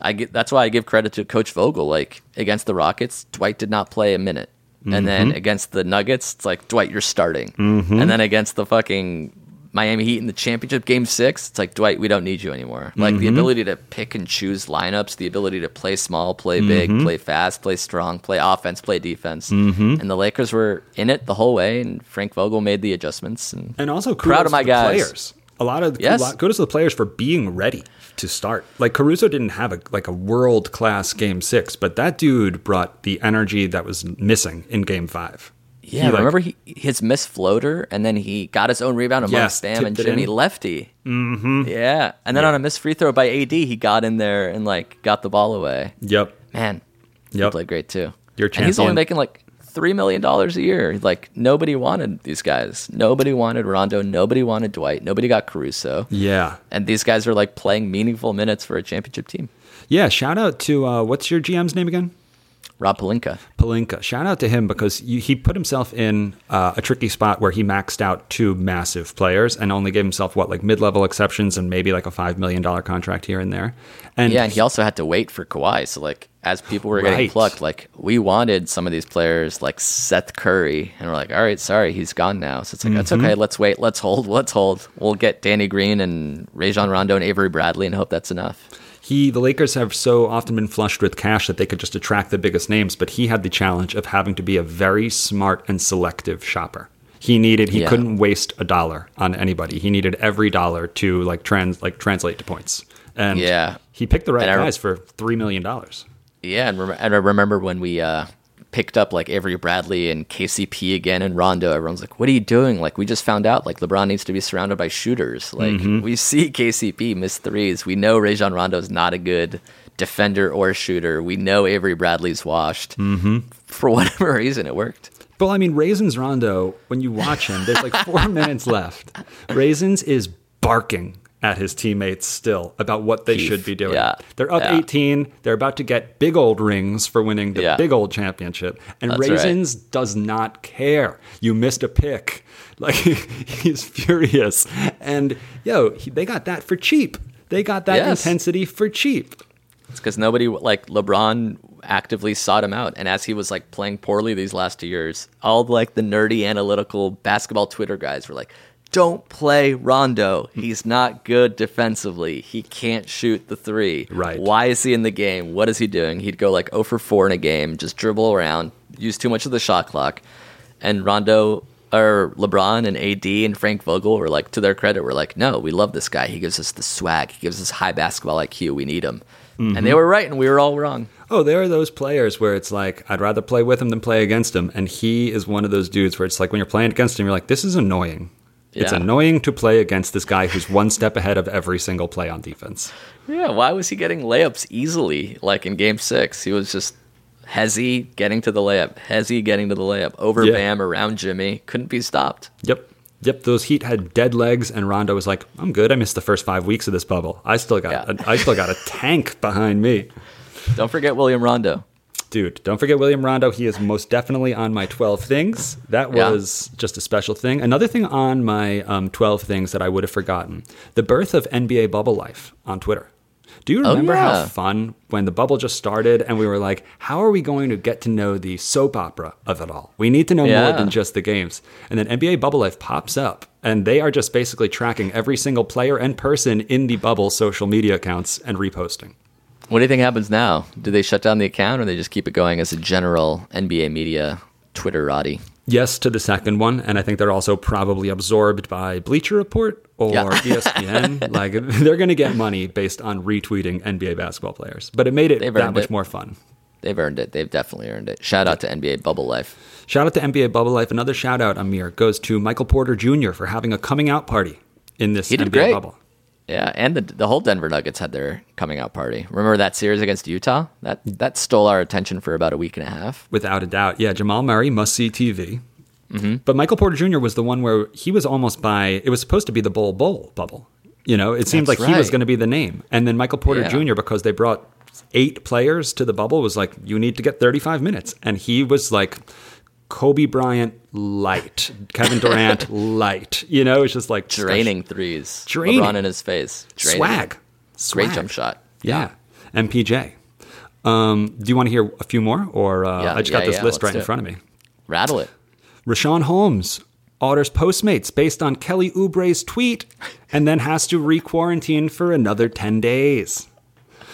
I get, that's why I give credit to Coach Vogel. Like against the Rockets, Dwight did not play a minute, and then Mm-hmm. against the Nuggets, it's like Dwight, you're starting, and then against the fucking Miami Heat in the championship game six, it's like Dwight, we don't need you anymore. Like Mm-hmm. the ability to pick and choose lineups, the ability to play small, play big, Mm-hmm. play fast, play strong, play offense, play defense, and the Lakers were in it the whole way, and Frank Vogel made the adjustments. And, And also Proud of my the guys. players. A lot of Yes. lot, kudos to the players for being ready to start. Like Caruso didn't have a like a world class game six, but that dude brought the energy that was missing in game five. Yeah, He, like- remember he, his missed floater, and then he got his own rebound amongst Yes, Bam and Jimmy in. lefty. Mm-hmm. Yeah, and then on a missed free throw by AD, he got in there and like got the ball away. Yep. Man, he played great too. Your and he's only making like three million dollars a year. Like nobody wanted these guys. Nobody wanted Rondo. Nobody wanted Dwight. Nobody got Caruso. Yeah. And these guys are like playing meaningful minutes for a championship team. Yeah. Shout out to uh, what's your GM's name again? Rob Pelinka. Pelinka. Shout out to him because you, he put himself in uh, a tricky spot where he maxed out two massive players and only gave himself what like mid-level exceptions and maybe like a five million dollar contract here and there. And Yeah, and he also had to wait for Kawhi. So like as people were getting Right. plucked, like we wanted some of these players like Seth Curry, and we're like, all right, sorry, he's gone now. So it's like that's Mm-hmm. okay. Let's wait. Let's hold. Let's hold. We'll get Danny Green and Rajon Rondo and Avery Bradley, and hope that's enough. He the Lakers have so often been flushed with cash that they could just attract the biggest names, but he had the challenge of having to be a very smart and selective shopper. He needed he Yeah. couldn't waste a dollar on anybody. He needed every dollar to like trans like translate to points. And Yeah. he picked the right And I- guys for three million dollars. Yeah, and, rem- and I remember when we uh, picked up like Avery Bradley and KCP again and Rondo. Everyone's like, "What are you doing?" Like we just found out like LeBron needs to be surrounded by shooters. Like Mm-hmm. we see KCP miss threes. We know Rajon Rondo is not a good defender or shooter. We know Avery Bradley's washed. Mm-hmm. For whatever reason, it worked. Well, I mean, Raisins Rondo, when you watch him, there's like four minutes left. Raisins is barking at his teammates still about what they should be doing. yeah, They're up yeah. 18. They're about to get big old rings for winning the Yeah. big old championship. And That's right. Raisins does not care. You missed a pick. Like, he's furious. And, yo, he, they got that for cheap. They got that Yes. intensity for cheap. It's because nobody like LeBron actively sought him out, and as he was like playing poorly these last two years, all like the nerdy analytical basketball Twitter guys were like, "Don't play Rondo. Hmm. He's not good defensively. He can't shoot the three. Right. Why is he in the game? What is he doing? He'd go like 0 for 4 in a game, just dribble around, use too much of the shot clock, and Rondo." Or LeBron and AD and Frank Vogel were like, to their credit, were like, no, we love this guy. He gives us the swag. He gives us high basketball IQ. We need him. And they mm-hmm. were right, and we were all wrong. Oh, there are those players where it's like, I'd rather play with him than play against him. And he is one of those dudes where it's like, when you're playing against him, you're like, this is annoying. It's annoying to play against this guy who's one step ahead of every single play on defense. Yeah, why was he getting layups easily? Like in Game Six, he was just Hezzy getting to the layup, Hezzy getting to the layup, over Yeah. Bam, around Jimmy, couldn't be stopped. Yep. Yep, those Heat had dead legs, and Rondo was like, "I'm good. I missed the first five weeks of this bubble. I still got, Yeah. I still got a tank behind me." Don't forget William Rondo. Dude, don't forget William Rondo. He is most definitely on my 12 things. That Yeah. was just a special thing. Another thing on my um, 12 things that I would have forgotten the birth of NBA Bubble Life on Twitter. Do you remember Oh, yeah. how fun when the bubble just started and we were like, how are we going to get to know the soap opera of it all? We need to know more than just the games. And then NBA Bubble Life pops up and they are just basically tracking every single player and person in the bubble social media accounts and reposting. What do you think happens now? Do they shut down the account, or they just keep it going as a general NBA media Twitterati? Yes to the second one, and I think they're also probably absorbed by Bleacher Report or Yeah. ESPN. like they're going to get money based on retweeting NBA basketball players, but it made it They've that much it. more fun. They've earned it. They've definitely earned it. Shout out to NBA Bubble Life. Shout out to NBA Bubble Life. Another shout out, Amir, goes to Michael Porter Jr. for having a coming out party in this NBA great. bubble. Yeah, and the the whole Denver Nuggets had their coming out party. Remember that series against Utah? That that stole our attention for about a week and a half. Without a doubt. Yeah, Jamal Murray, must see TV. Mm-hmm. But Michael Porter Jr. was the one where he was almost by, it was supposed to be the Bol Bol bubble. You know, it seemed That's like he was going to be the name. And then Michael Porter Yeah. Jr., because they brought eight players to the bubble, was like, you need to get 35 minutes. And he was like, Kobe Bryant light, Kevin Durant light. You know, it's just like Draining threes. Draining. LeBron in his face. Draining. swag. Great Swag. jump shot. Yeah. MPJ. Um, do you want to hear a few more? Or uh, Yeah, I just yeah, got this yeah, list let's right in front of me. Rattle it. Richaun Holmes orders Postmates based on Kelly Oubre's tweet and then has to re quarantine for another 10 days.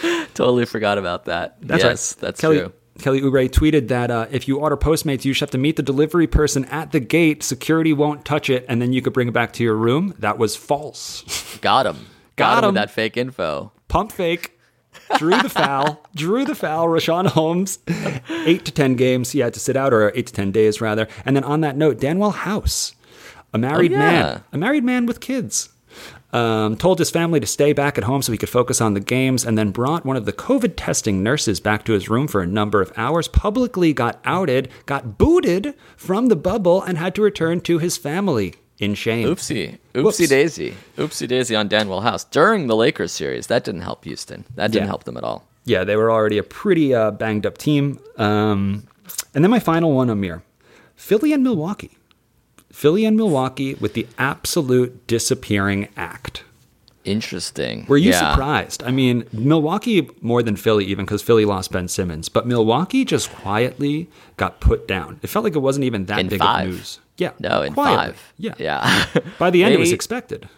Totally forgot about that. That's yes, right. that's Kelly, true. Kelly Oubre tweeted that uh, if you order Postmates, you should have to meet the delivery person at the gate. Security won't touch it, and then you could bring it back to your room. That was false. Got him. Got Got, him that fake info. Pump fake. Drew the foul. Drew the foul. Richaun Holmes. Eight to 10 games he had to sit out, or eight to 10 days, rather. And then on that note, Danuel House, a married Oh, yeah. man, a married man with kids, um, told his family to stay back at home so he could focus on the games, and then brought one of the COVID testing nurses back to his room for a number of hours, publicly got outed, got booted from the bubble, and had to return to his family in shame. Oopsie. Oopsie Whoops. daisy. Oopsie daisy on Danuel House. During the Lakers series, that didn't help Houston. That didn't Yeah. help them at all. yeah, they were already a pretty uh, banged up team. Um, and then my final one, Amir Philly and Milwaukee. Philly and Milwaukee with the absolute disappearing act. Interesting. Were you Yeah. surprised? I mean, Milwaukee more than Philly, even because Philly lost Ben Simmons, but Milwaukee just quietly got put down. It felt like it wasn't even that In big five. of news. Yeah, No, in quietly. five. Yeah, Yeah. By the end, it was expected.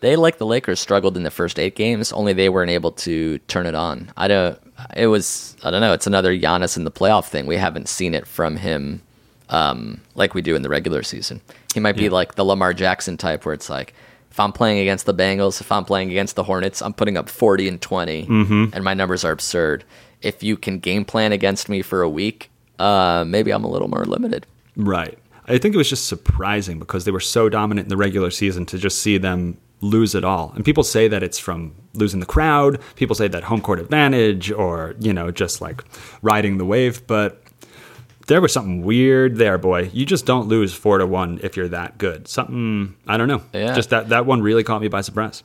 They like the Lakers struggled in the first eight games. Only they weren't able to turn it on. I don't. It was. I don't know. It's another Giannis in the playoff thing. We haven't seen it from him, um, like we do in the regular season. He might be like the Lamar Jackson type, where it's like, if I'm playing against the Bengals, if I'm playing against the Hornets, I'm putting up 40 and 20, and my numbers are absurd. If you can game plan against me for a week, uh, maybe I'm a little more limited. Right. I think it was just surprising because they were so dominant in the regular season to just see them lose it all. And people say that it's from losing the crowd. People say that home court advantage or, you know, just like riding the wave. But there was something weird there, boy. You just don't lose four to one if you're that good. Something, I don't know. Yeah. Just that, that one really caught me by surprise.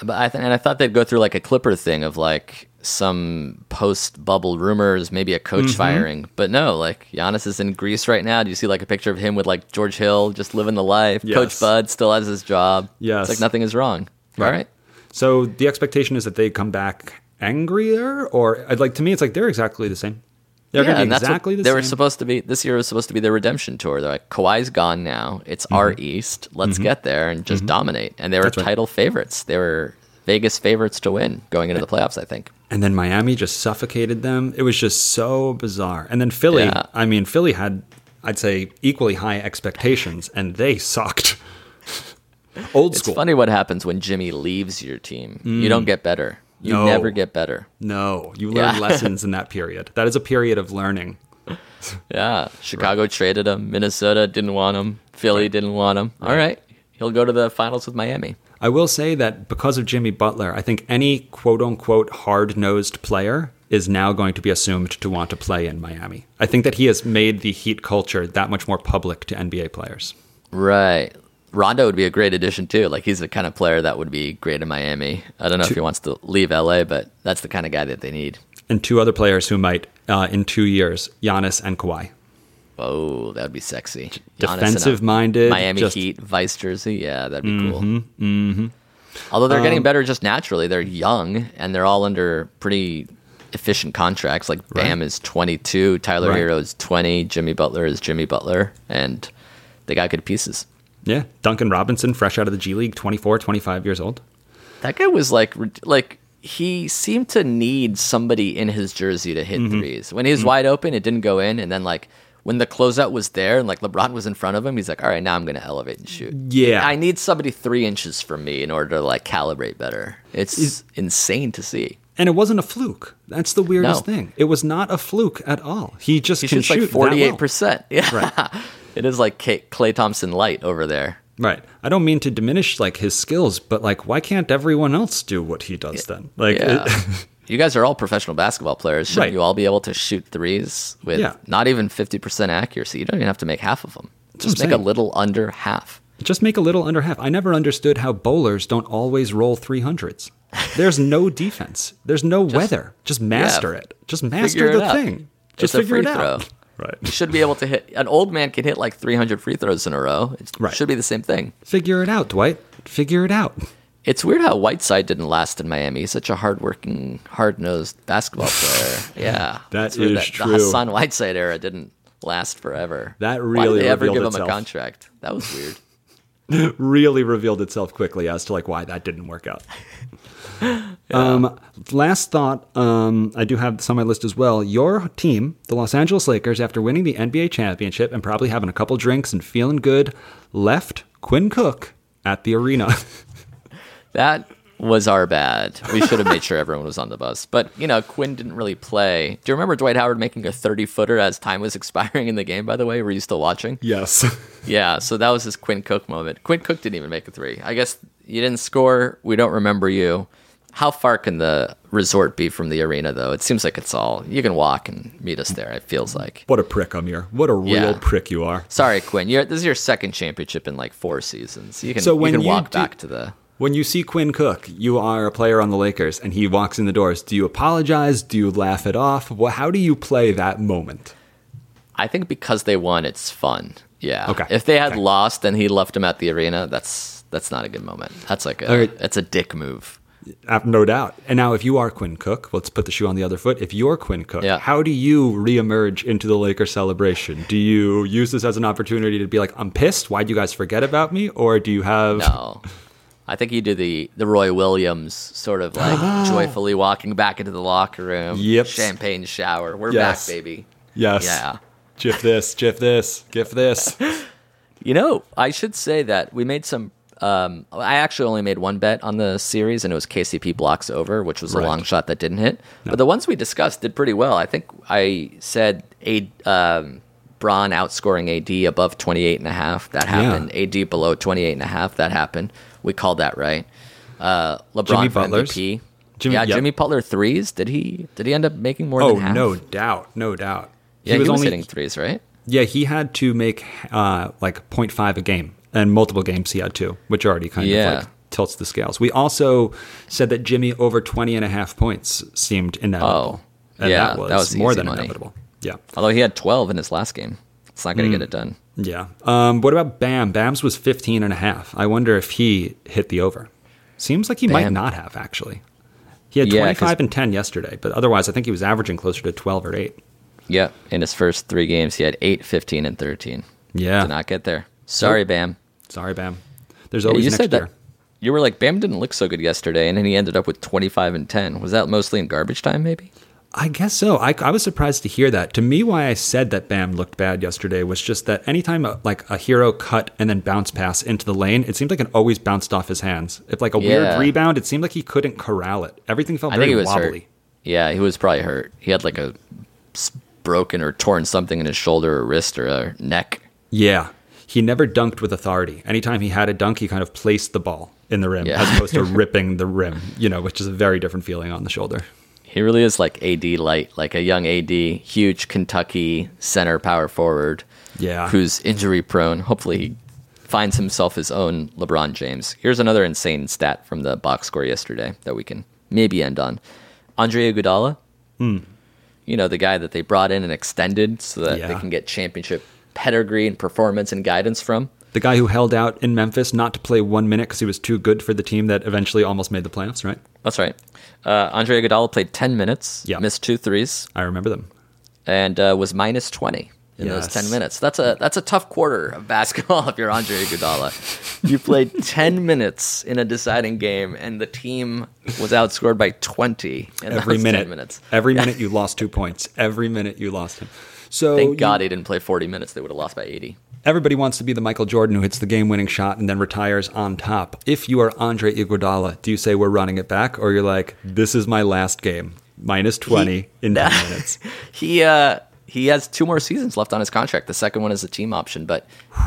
But I th- and I thought they'd go through like a Clipper thing of like some post bubble rumors, maybe a coach Mm-hmm. firing. But no, like Giannis is in Greece right now. Do you see like a picture of him with like George Hill just living the life? Yes. Coach Bud still has his job. Yes. It's like nothing is wrong. All right. So the expectation is that they come back angrier or like to me, it's like they're exactly the same. They're yeah, going to be exactly the they same. were supposed to be. This year was supposed to be their redemption tour. They're like, Kawhi's gone now. It's mm-hmm. our East. Let's mm-hmm. get there and just mm-hmm. dominate. And they were Mm-hmm. That's right. title favorites. They were Vegas favorites to win going into the playoffs. I think. and then Miami just suffocated them. It was just so bizarre. And then Philly, Yeah. I mean, Philly had, I'd say, equally high expectations, and they sucked. Old It's school. funny what happens when Jimmy leaves your team. You mm. don't get better. You No. never get better. No, you learn Yeah. lessons in that period. That is a period of learning. Yeah. Chicago traded him. Minnesota didn't want him. Philly didn't want him. All right. He'll go to the finals with Miami. I will say that because of Jimmy Butler, I think any quote unquote hard nosed player is now going to be assumed to want to play in Miami. I think that he has made the Heat culture that much more public to NBA players. Right. Rondo would be a great addition too. Like he's the kind of player that would be great in Miami. I don't know if he wants to leave LA, but that's the kind of guy that they need. And two other players who might, uh, in two years, Giannis and Kawhi. Oh, that would be sexy. Giannis defensive-minded, Miami just- Heat vice jersey. Yeah, that'd be cool. Mm-hmm. Although they're Um, getting better just naturally. They're young and they're all under pretty efficient contracts. Like Bam is 22, Tyler Right. Herro is 20, Jimmy Butler is Jimmy Butler, and they got good pieces. Yeah. Duncan Robinson, fresh out of the G League, 24, 25 years old. That guy was like, like he seemed to need somebody in his jersey to Mm-hmm. hit threes. When he was wide open, it didn't go in, and then like when the closeout was there and like LeBron was in front of him, he's like, all right, now I'm going to elevate and shoot. Yeah. I need somebody three inches from me in order to like calibrate better. It's insane to see. And it wasn't a fluke. That's the weirdest No. thing. It was not a fluke at all. He just He can shoots like shoot forty eight that percent. Yeah, Right. It is like Klay Thompson light over there. Right. I don't mean to diminish like his skills, but like, why can't everyone else do what he does then? Like, Yeah. it- you guys are all professional basketball players. Shouldn't Right. you all be able to shoot threes with Yeah. not even 50% accuracy? You don't even have to make half of them. Just make a little under half. just make a little under half. I never understood how bowlers don't always roll 300s. There's no defense. There's no weather. Just master yeah, it. Just master the thing. Just It's a figure it out. throw. Right. You should be able to hit. An old man can hit like 300 free throws in a row. It Right. should be the same thing. Figure it out, Dwight. Figure it out. It's weird how Whiteside didn't last in Miami. He's such a hardworking, hard-nosed basketball player. Yeah, That It's weird The. Hassan Whiteside era didn't last forever. That Why really did they ever give him a contract? That was weird. really revealed itself quickly as to like why that didn't work out. Um, last thought, um, I do have this on my list as well. Your team, the Los Angeles Lakers, after winning the NBA championship and probably having a couple drinks and feeling good, left Quinn Cook at the arena. That was our bad. We should have made sure everyone was on the bus. But, you know, Quinn didn't really play. Do you remember Dwight Howard making a 30 footer as time was expiring in the game, by the way? Were you still watching? yes. Yeah, so that was his Quinn Cook moment. Quinn Cook didn't even make a three. I guess you didn't score. We don't remember you. How far can the resort be from the arena, though? It seems like it's all. You can walk and meet us there, it feels like. What a prick, Amir. What a real Yeah. prick you are. Sorry, Quinn. You're, this is your second championship in like four seasons. You can, So you can you walk do- back to the When you see Quinn Cook, you are a player on the Lakers, and he walks in the doors. Do you apologize? Do you laugh it off? Well, how do you play that moment? I think because they won, it's fun. Yeah. Okay. If they had Okay. lost and he left him at the arena, that's that's not a good moment. That's like a right. it's a dick move. No doubt. And now, if you are Quinn Cook, let's put the shoe on the other foot. If you're Quinn Cook, Yeah. how do you reemerge into the Lakers celebration? Do you use this as an opportunity to be like, I'm pissed. Why'd you guys forget about me? Or do you have. No. I think you do the the Roy Williams sort of like joyfully walking back into the locker room. Yep. Champagne shower. We're Yes. back, baby. Yes. Yeah. Gif this, gif this, gif this. You know, I should say that we made some. Um, I actually only made one bet on the series, and it was KCP blocks over, which was Right. a long shot that didn't hit. But the ones we discussed did pretty well. I think I said a um, Braun outscoring AD above 28 and a half. That happened. AD below 28 and a half. That happened. We called that right. Uh, LeBron Jimmy for Butler's? MVP. Jimmy- yeah, yep. Jimmy Butler threes. Did he? Did he end up making more Oh, than half? no doubt. No doubt. Yeah, he was, only hitting threes, right? Yeah, he had to make uh, like 0.5 a game, and multiple games he had to, which already kind Yeah. of like tilts the scales. We also said that Jimmy over 20 and a half points seemed inevitable. Oh, and yeah, that was, that was more than money. inevitable. Yeah. Although he had 12 in his last game. It's not going to get it done. Yeah. Um, what about Bam? Bam's was 15 and a half. I wonder if he hit the over. Seems like he might not have, actually. He had Yeah, 25 'cause- and 10 yesterday, but otherwise, I think he was averaging closer to 12 or 8. Yep. In his first three games, he had 8, 15, and 13. Yeah. Did not get there. Sorry, Bam. Sorry, Bam. There's always Yeah, you said year. that you were like, Bam didn't look so good yesterday, and then he ended up with 25 and 10. Was that mostly in garbage time, maybe? I guess so. I, I was surprised to hear that. To me, why I said that Bam looked bad yesterday was just that anytime a, like a hero cut and then bounce pass into the lane, it seemed like it always bounced off his hands. If like a Yeah. weird rebound, it seemed like he couldn't corral it. Everything felt I very think he was wobbly. hurt. Yeah, he was probably hurt. He had like a broken or torn something in his shoulder or wrist or uh, neck. Yeah. He never dunked with authority. Anytime he had a dunk, he kind of placed the ball in the rim Yeah. as opposed to ripping the rim, you know, which is a very different feeling on the shoulder. He really is like AD light, like a young AD, huge Kentucky center power forward. Yeah. Who's injury prone. Hopefully he finds himself his own LeBron James. Here's another insane stat from the box score yesterday that we can maybe end on. Andre Iguodala, Hmm. you know, the guy that they brought in and extended so that they can get championship pedigree and performance and guidance from. The guy who held out in Memphis not to play one minute because he was too good for the team that eventually almost made the playoffs, right? That's right. Uh, Andre Iguodala played 10 minutes, Yeah. missed two threes, I remember them. and uh, was minus 20 in those 10 minutes. That's a that's a tough quarter of basketball if you're Andre Iguodala. you played 10 minutes in a deciding game and the team was outscored by 20 in Every those minute, 10 minutes. every minute you lost two points. Every minute you lost him. So Thank you- God he didn't play 40 minutes. They would have lost by 80. everybody wants to be the Michael Jordan who hits the game-winning shot and then retires on top. If you are Andre Iguodala, do you say we're running it back, or you're like, this is my last game, minus twenty in ten minutes? He uh he has two more seasons left on his contract. The second one is a team option, but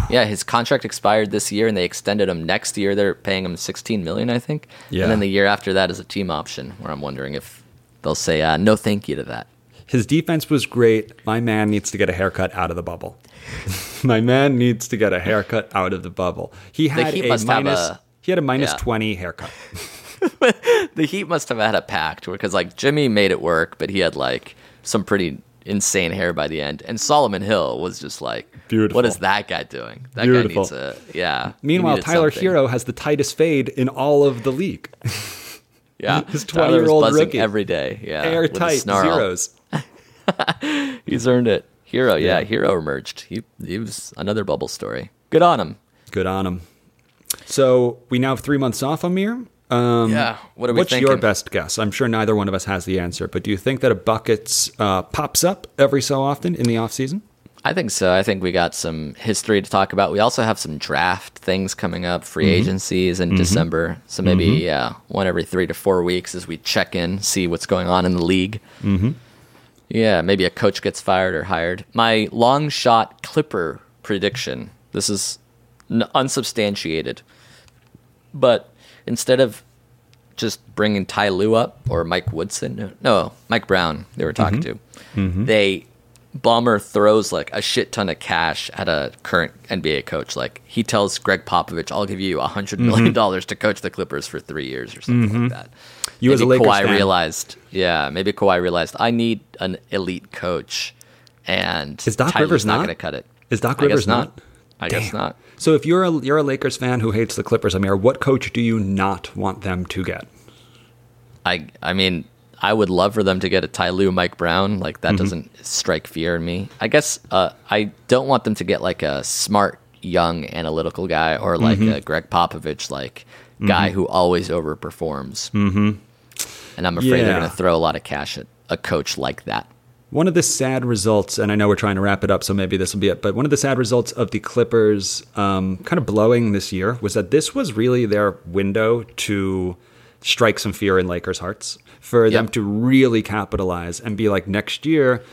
yeah, his contract expired this year and they extended him next year. They're paying him 16 million, I think. Yeah. And then the year after that is a team option where I'm wondering if they'll say uh, no thank you to that. His defense was great. My man needs to get a haircut out of the bubble. my man needs to get a haircut out of the bubble. He had a minus. a- he had a minus yeah. twenty haircut. The Heat must have had a pact because like Jimmy made it work, but he had like some pretty insane hair by the end. And Solomon Hill was just like, Beautiful. What is that guy doing? That Beautiful. guy needs a yeah. Meanwhile, Tyler something. Herro has the tightest fade in all of the league. yeah, his 20-year-old rookie. every day. Yeah, Airtight zeros. He's earned it. Herro, yeah, Yeah. Herro emerged. He he was another bubble story. Good on him. Good on him. So we now have three months off, Amir. Um, Yeah, what are we what's your best guess? I'm sure neither one of us has the answer, but do you think that a buckets uh, pops up every so often in the off season? I think so. I think we got some history to talk about. We also have some draft things coming up, free Mm-hmm. agencies in December. So maybe yeah, one every three to four weeks as we check in, see what's going on in the league. Mm-hmm. Yeah, maybe a coach gets fired or hired. My long shot Clipper prediction. This is n- unsubstantiated, but instead of just bringing Ty Lue up or Mike Woodson, no, Mike Brown, they were talking to, they Ballmer throws like a shit ton of cash at a current NBA coach. Like he tells Gregg Popovich, "I'll give you a hundred million mm-hmm. dollars to coach the Clippers for three years or something like mm-hmm. that." You as a maybe Lakers Kawhi fan. realized, yeah, maybe Kawhi realized I need an elite coach, and Is Doc Ty Lue's Rivers not not? going to cut it? Is Doc I Rivers not? I guess not. So if you're a you're a Lakers fan who hates the Clippers, Amir, what coach do you not want them to get? I I mean, I would love for them to get a Ty Lue, Mike Brown. Like Mm-hmm. that doesn't strike fear in me. I guess uh, I don't want them to get like a smart, young, analytical guy or like Mm-hmm. a Gregg Popovich like guy who always overperforms. Mm-hmm. And I'm afraid they're going to throw a lot of cash at a coach like that. One of the sad results, and I know we're trying to wrap it up, so maybe this will be it, but one of the sad results of the Clippers um, kind of blowing this year was that this was really their window to strike some fear in Lakers' hearts, for them to really capitalize and be like, next year,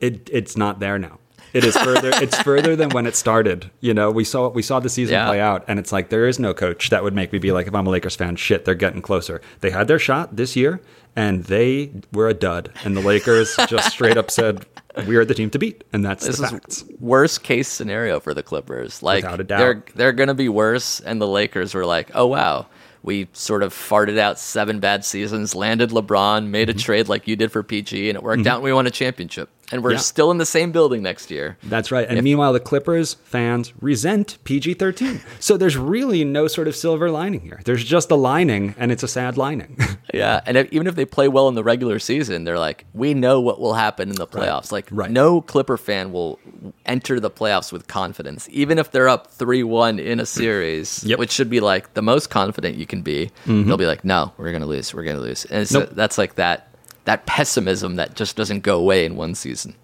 it, it's not there now. It is further. it's further than when it started. You know, we saw we saw the season Yeah. play out, and it's like there is no coach that would make me be like, if I'm a Lakers fan, shit, they're getting closer. They had their shot this year, and they were a dud. And the Lakers just straight up said, "We are the team to beat," and that's This the is facts. worst case scenario for the Clippers. Like Without a doubt. they're they're going to be worse, and the Lakers were like, oh wow, we sort of farted out seven bad seasons, landed LeBron, made Mm-hmm. a trade like you did for PG, and it worked out, and we won a championship, and we're Yeah. still in the same building next year. That's right. And meanwhile, the Clippers fans resent PG 13. So there's really no sort of silver lining here. There's just a lining, and it's a sad lining. Yeah, and if, even if they play well in the regular season, they're like, we know what will happen in the playoffs. Like, Right. no Clipper fan will enter the playoffs with confidence, even if they're up three one in a series, Yep. which should be like the most confident you can be. Mm-hmm. They'll be like, no, we're gonna lose, we're gonna lose, and it's, Nope. that's like that that pessimism that just doesn't go away in one season.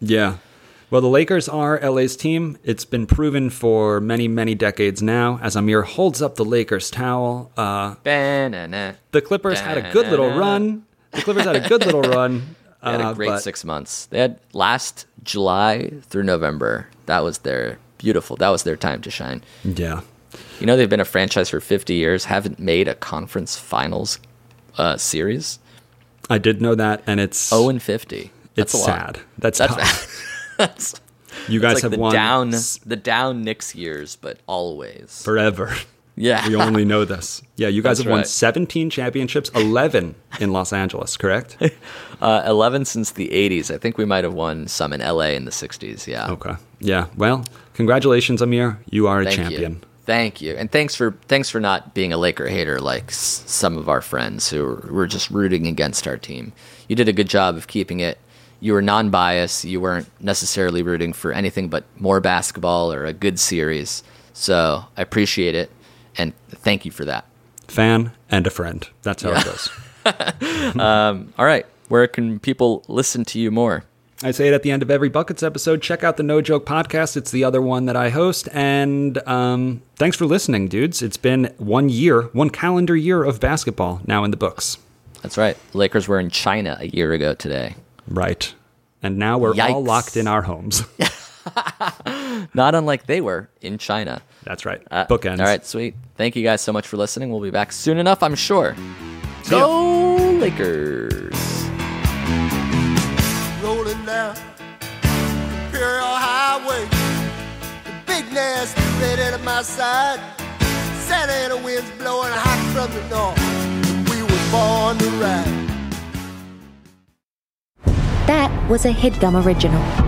yeah. Well, the Lakers are LA's team. It's been proven for many, many decades now. As Amir holds up the Lakers towel, uh, Ba-na-na. the Clippers had a good little run. The Clippers had a good little run. They had uh, a great but- six months. They had last July through November. That was their beautiful. That was their time to shine. Yeah. You know they've been a franchise for 50 years, haven't made a conference finals uh, series. I did know that, and it's 0 and 50. That's it's sad. That's, That's tough. That's You guys like have the won down the down Knicks years, but always. forever. yeah. We only know this. Yeah, you guys That's have won right. 17 championships, 11 in Los Angeles, correct? uh, 11 since the 80s. I think we might have won some in LA in the 60s. Yeah. Okay. Yeah. Well, congratulations, Amir. You are a Thank champion. you. Thank you, and thanks for thanks for not being a Laker hater like s- some of our friends who were, were just rooting against our team. You did a good job of keeping it. You were non-biased. You weren't necessarily rooting for anything but more basketball or a good series. So I appreciate it, and thank you for that. Fan and a friend. That's how it goes. Um, all right, where can people listen to you more? I say it at the end of every Buckets episode. Check out the No Joke podcast. It's the other one that I host. And um, thanks for listening, dudes. It's been one year, one calendar year of basketball now in the books. That's right. Lakers were in China a year ago today. Right. And now we're all locked in our homes. Not unlike they were in China. That's right. Uh, Bookends. All right, sweet. Thank you guys so much for listening. We'll be back soon enough, I'm sure. Go Lakers! Highway. The big nasty at my side. Santa Ana winds blowing hot from the north. We were born to ride. That was a headgum original.